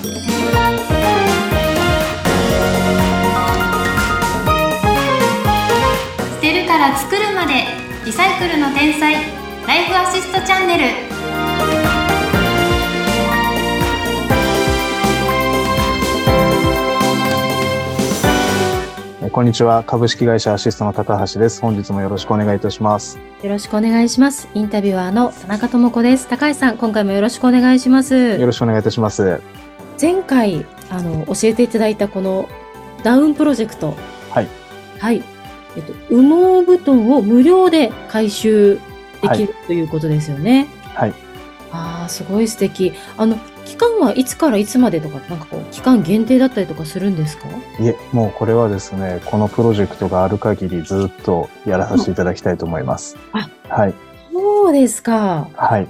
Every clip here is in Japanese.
捨てるから作るまでリサイクルの天才ライフアシストチャンネルえーこんにちは。株式会社アシストの高橋です。本日もよろしくお願いいたします。よろしくお願いします。インタビュアーの田中智子です。高橋さん、今回もよろしくお願いします。よろしくお願いいたします。前回、あの、教えていただいたこのダウンプロジェクト。はい。はい。えっと、羽毛布団を無料で回収できる、ということですよね。はい。ああ、すごい素敵。あの、期間はいつからいつまでとか、なんかこう、期間限定だったりとかするんですか？いえ、もうこれはですね、このプロジェクトがある限りずっとやらさせていただきたいと思います。あはい。そうですか。はい。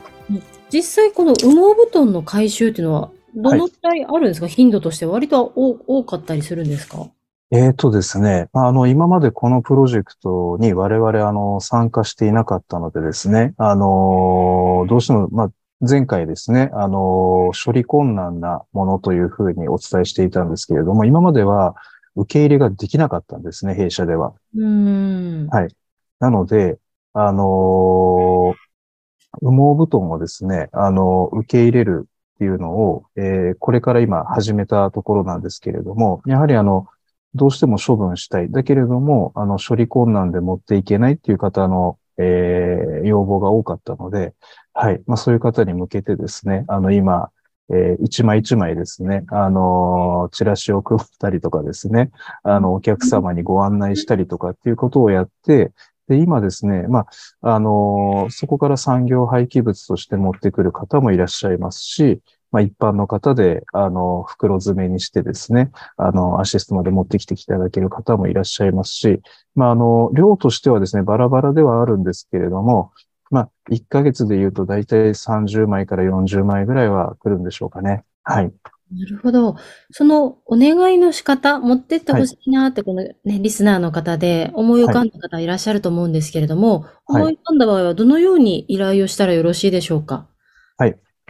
実際この羽毛布団の回収っていうのは、どのくらいあるんですか、頻度として割と多多かったりするんですか？えーとですね、まああの、今までこのプロジェクトに我々、あの、参加していなかったのでですね、あの、どうしても、まあ、前回ですね、あの、処理困難なものというふうにお伝えしていたんですけれども、今までは受け入れができなかったんですね、弊社では。うーん。はい。なので、あのー羽毛布団をですね、あの受け入れるっていうのを、えーこれから今始めたところなんですけれども、やはりあの、どうしても処分したい。だけれども、あの、処理困難で持っていけないっていう方の、えー要望が多かったので、はい。まあ、そういう方に向けてですね、あの、今、えー一枚一枚ですね、あのーチラシを配ったりとかですね、あの、お客様にご案内したりとかっていうことをやって、で、今ですね、まあ、あのそこから産業廃棄物として持ってくる方もいらっしゃいますし、まあ、一般の方で、あの、袋詰めにしてですね、あの、アシストまで持ってきていただける方もいらっしゃいますし、まあ、あの、量としてはですね、バラバラではあるんですけれども、まあ、1ヶ月で言うと大体30枚から40枚ぐらいは来るんでしょうかね。はい。なるほど。そのお願いの仕方、持ってってほしいなって、このね、リスナーの方で思い浮かんだ方いらっしゃると思うんですけれども、はい思い浮かんだ場合はどのように依頼をしたらよろしいでしょうか？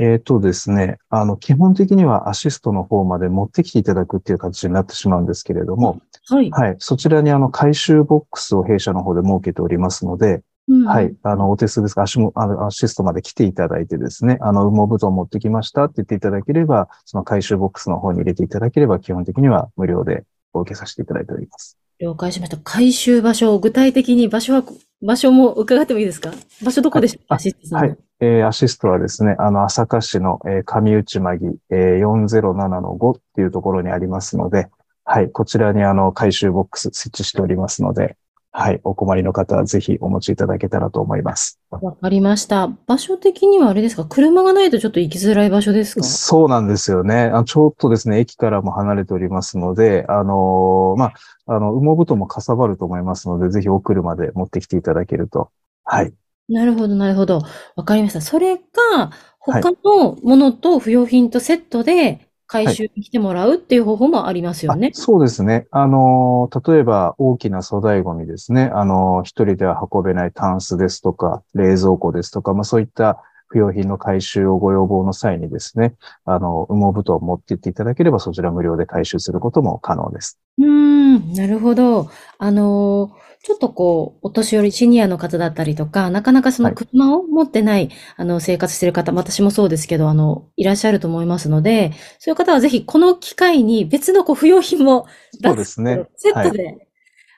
えっとですね、あの、基本的にはアシストの方まで持ってきていただくっていう形になってしまうんですけれども、はい。はい。そちらにあの、回収ボックスを弊社の方で設けておりますので、うんはい。あの、お手数ですが、足も、あの、アシストまで来ていただいてですね、あの、羽毛布団持ってきましたって言っていただければ、その回収ボックスの方に入れていただければ、基本的には無料でお受けさせていただいております。了解しました。回収場所、具体的に場所は、場所も伺ってもいいですか？場所どこでしたあアシストさんのはい。えーアシストはですね、あの、朝霞市の、えー上内間木、えー407-5っていうところにありますので、はい。こちらにあの、回収ボックス設置しておりますので、はい。お困りの方はぜひお持ちいただけたらと思います。わかりました。場所的にはあれですか？車がないとちょっと行きづらい場所ですか？そうなんですよね。あちょっとですね、駅からも離れておりますので、あのーまあ、あの、羽毛布団もかさばると思いますので、ぜひお車で持ってきていただけると。はい。なるほど、なるほど。わかりました。それが、他のものと不用品とセットで回収に来てもらうっていう方法もありますよねあ。そうですね。あの、例えば大きな粗大ゴミですね。あの、一人では運べないタンスですとか、冷蔵庫ですとか、まあそういった不用品の回収をご要望の際にですね、あの、羽毛布団を持って行っていただければ、そちら無料で回収することも可能です。うーん、なるほど。あのーちょっとこう、お年寄り、シニアの方だったりとか、なかなかそのはい車を持ってない、あの、生活してる方、私もそうですけど、あの、いらっしゃると思いますので、そういう方はぜひこの機会に別のこう、不要品も出そうですねセットで、はい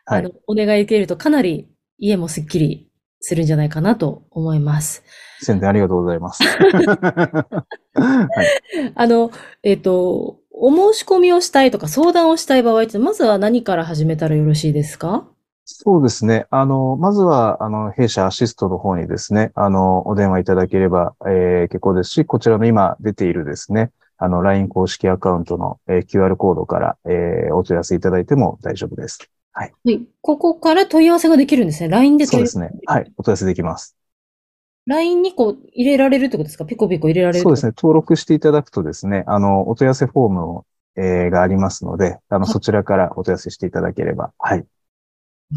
あの、お願い受けるとかなり家もすっきりするんじゃないかなと思います。宣伝ありがとうございます。はい。あの、えっと、お申し込みをしたいとか相談をしたい場合って、まずは何から始めたらよろしいですか？そうですね。あの、まずは、あの、弊社アシストの方にですね、あの、お電話いただければ、えー結構ですし、こちらの今出ているですね、あの、LINE 公式アカウントの、えー QR コードから、えーお問い合わせいただいても大丈夫です。はい。ここから問い合わせができるんですね。LINE で問い合わせ。そうですね。はい。お問い合わせできます。LINE にこう入れられるってことですか？ピコピコ入れられるそうですね。ね。登録していただくとですね、あの、お問い合わせフォームを、えーがありますので、あの、そちらからお問い合わせしていただければ、はい。わ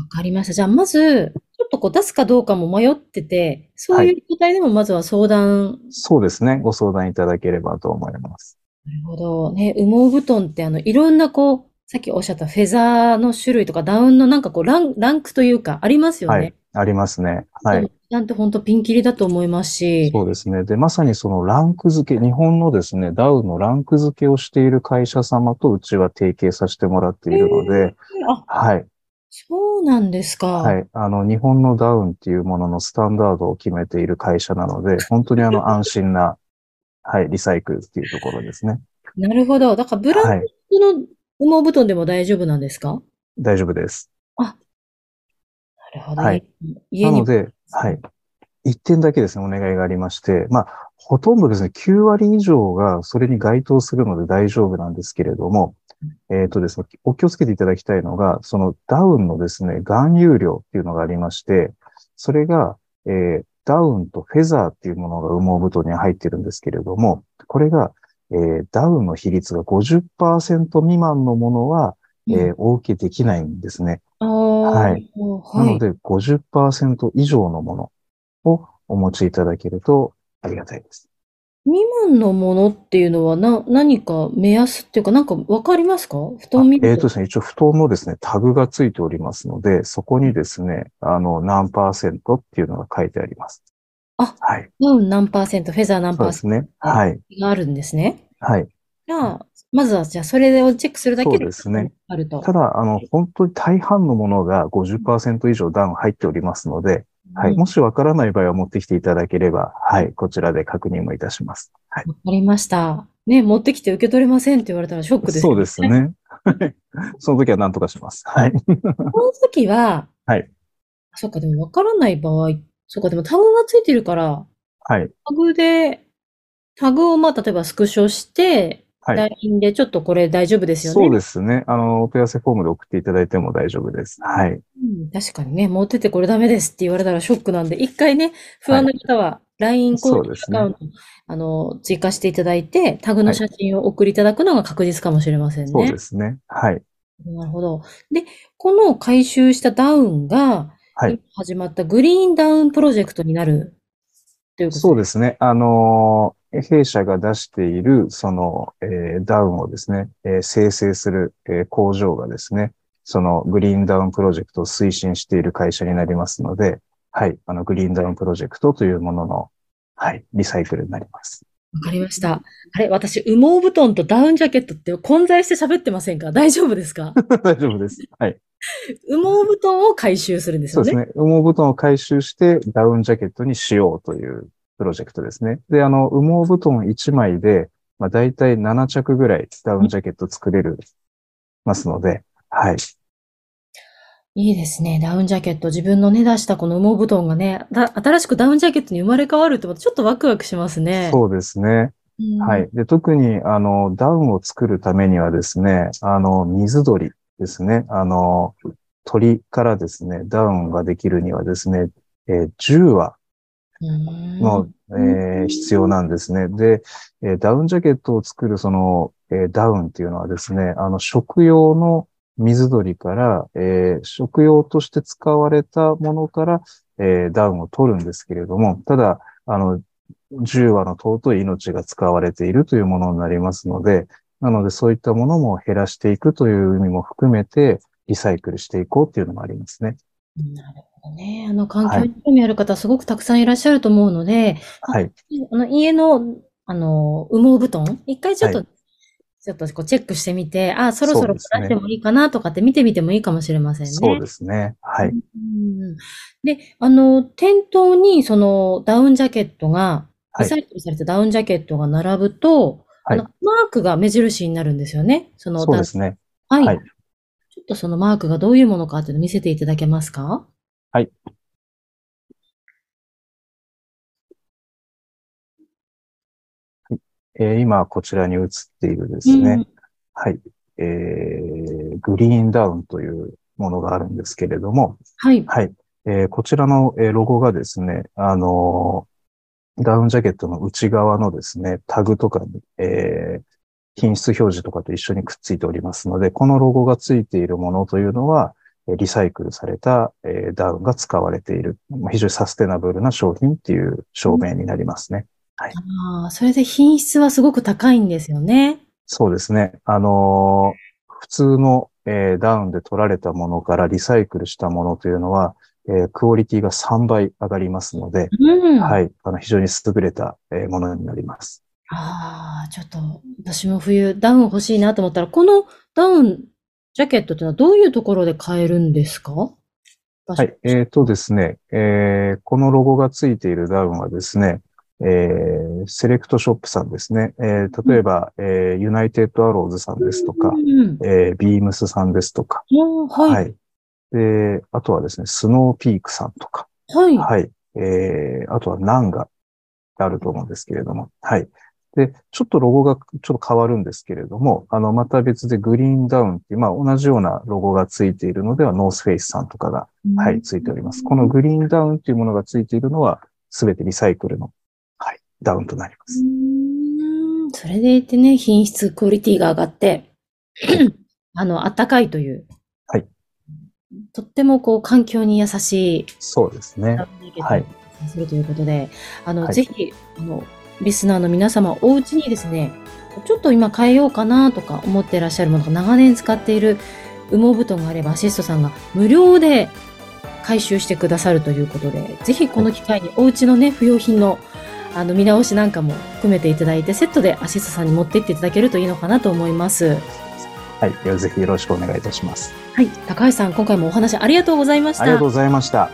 かりました。じゃあ、まず、ちょっとこう出すかどうかも迷ってて、そういう状態でもまずは相談。そうですね。ご相談いただければと思います。なるほど。ね、羽毛布団ってあの、いろんなこう、さっきおっしゃったフェザーの種類とかダウンのなんかこう、ラン、ランクというかありますよはい。ね。ありますね。はい。なんて本当ピンキリだと思いますし。そうですね。で、まさにそのランク付け、日本のですね、ダウのランク付けをしている会社様とうちは提携させてもらっているので、あ、はい。そうなんですか。はい。あの、日本のダウンっていうもののスタンダードを決めている会社なので、本当にあの、安心な、はい、リサイクルっていうところですね。なるほど。だからブランはい。ドの羽毛布団でも大丈夫なんですか？大丈夫です。なるほど。はい家になので、はい。一点だけですね、お願いがありまして、まあ、ほとんどですね、9割以上がそれに該当するので大丈夫なんですけれども、えっとですね、お気をつけていただきたいのが、そのダウンのですね、含有量っていうのがありまして、それが、えーダウンとフェザーっていうものが羽毛布団に入ってるんですけれども、これが、えーダウンの比率が50%未満のものは、えーお受けできないんですね。はいは。ないので、50%以上のものをお持ちいただけるとありがたいです。未満のものっていうのはな、何か目安っていうか、なんかわかりますか？布団見ると。えっとですね、一応布団のですね、タグがついておりますので、そこにですね、あの、何パーセントっていうのが書いてあります。あはい。ダウン何パーセント、フェザー何パーセンそうですね。はい。トがあるんですね。はい。じゃあ、まずはじゃあそれをチェックするだけそうですね。あると。ただ、あの、本当に大半のものが50%以上ダウン入っておりますので、はい。うんもしわからない場合は持ってきていただければ、はい。こちらで確認もいたします。はい。わかりました。ね、持ってきて受け取れませんって言われたらショックですそうです。ね。はいその時は何とかします。はい。この時は、はい。そっか、でもわからない場合、そっか、でもタグがついてるから、はい。タグで、タグをまあ、例えばスクショして、はい。LINE でちょっとこれ大丈夫ですよね。そうですね。あの、お問い合わせフォームで送っていただいても大丈夫です。はい。うん確かにね、持っててこれダメですって言われたらショックなんで、一回ね、不安な方は LINE 公式アカウント、あの、追加していただいて、タグの写真を送りいただくのが確実かもしれませんね。そうですね。はい。なるほど。で、この回収したダウンが、はい今始まったグリーンダウンプロジェクトになるということそうですね。あのー、弊社が出している、その、えーダウンをですね、えー生成する、えー工場がですね、そのグリーンダウンプロジェクトを推進している会社になりますので、はい。あの、グリーンダウンプロジェクトというものの、はい。リサイクルになります。わかりました。あれ、私、羽毛布団とダウンジャケットって混在して喋ってませんか？大丈夫ですか？大丈夫です。はい。羽毛布団を回収するんですよね。そうですね。羽毛布団を回収してダウンジャケットにしようというプロジェクトですね。で、あの、羽毛布団1枚で、まあ、大体7着ぐらいダウンジャケット作れる、ますので、はい。いいですね。ダウンジャケット。自分のね、出したこの羽毛布団がね、だ新しくダウンジャケットに生まれ変わるってことちょっとワクワクしますね。そうですね。うんはい。で、特に、あの、ダウンを作るためにはですね、あの、水鳥ですね。あの、鳥からですね、ダウンができるにはですね、えー10羽うんの、えー必要なんですね。で、えーダウンジャケットを作るその、えーダウンっていうのはですね、あの、食用の水鳥から、えー食用として使われたものから、えーダウンを取るんですけれども、ただ、あの、10羽の尊い命が使われているというものになりますので、なのでそういったものも減らしていくという意味も含めて、リサイクルしていこうっていうのもありますね。なるほどね。あの、環境に興味ある方、すごくたくさんいらっしゃると思うので、はい。あの、家の、あの、羽毛布団、一回ちょっと、はちょっとこうチェックしてみて、あ、そろそろ出してもいいかなとかって見てみてもいいかもしれませんね。そうですね。はい。うんで、あの、店頭にそのダウンジャケットが、はいリサイクルされたダウンジャケットが並ぶと、はいあのマークが目印になるんですよね？そのそうですね。はい。はいちょっとそのマークがどういうものかっていうのを見せていただけますか？えー今こちらに映っているですね。うんはい。えー、グリーンダウンというものがあるんですけれども、はい。はい。えーこちらの、えーロゴがですね、あのーダウンジャケットの内側のですね、タグとかに、えー品質表示とかと一緒にくっついておりますので、このロゴがついているものというのは、えーリサイクルされた、えーダウンが使われている、まあ非常にサステナブルな商品っていう証明になりますね。ああ、それで品質はすごく高いんですよね。そうですね。あのー普通の、えーダウンで取られたものからリサイクルしたものというのは、えークオリティが3倍上がりますので、うん。。はいい。あの、非常に優れた、えーものになります。ああ、ちょっと、私も冬ダウン欲しいなと思ったら、このダウン、ジャケットってのはどういうところで買えるんですか？ははい。えっ、とですね、えーこのロゴがついているダウンはですね、えーセレクトショップさんですね。えー例えば、えーユナイテッドアローズさんですとかう、ん。えービームスさんですとか、はい。はい。で、あとはですね、スノーピークさんとか、はい。はい。えー、あとはナンガがあると思うんですけれども、はい。で、ちょっとロゴがちょっと変わるんですけれども、あの、また別でグリーンダウンっていう、まあ同じようなロゴがついているのでは、ノースフェイスさんとかが、はい、ついております。このグリーンダウンっていうものがついているのは、すべてリサイクルの、はい、ダウンとなります。ーんそれでいてね、品質、クオリティが上がって、あの、あったかいという。はい。とってもこう、環境に優しいそうですね。はいするということで、あの、はいぜひ、あの、リスナーの皆様、お家にですね、ちょっと今変えようかなとか思ってらっしゃるものが長年使っている羽毛布団があれば、アシストさんが無料で回収してくださるということで、ぜひこの機会にお家のね、不要品のあの見直しなんかも含めていただいて、セットでアシストさんに持って行っていただけるといいのかなと思います。はい。ぜひよろしくお願いいたします。はい。高橋さん、今回もお話ありがとうございました。ありがとうございました。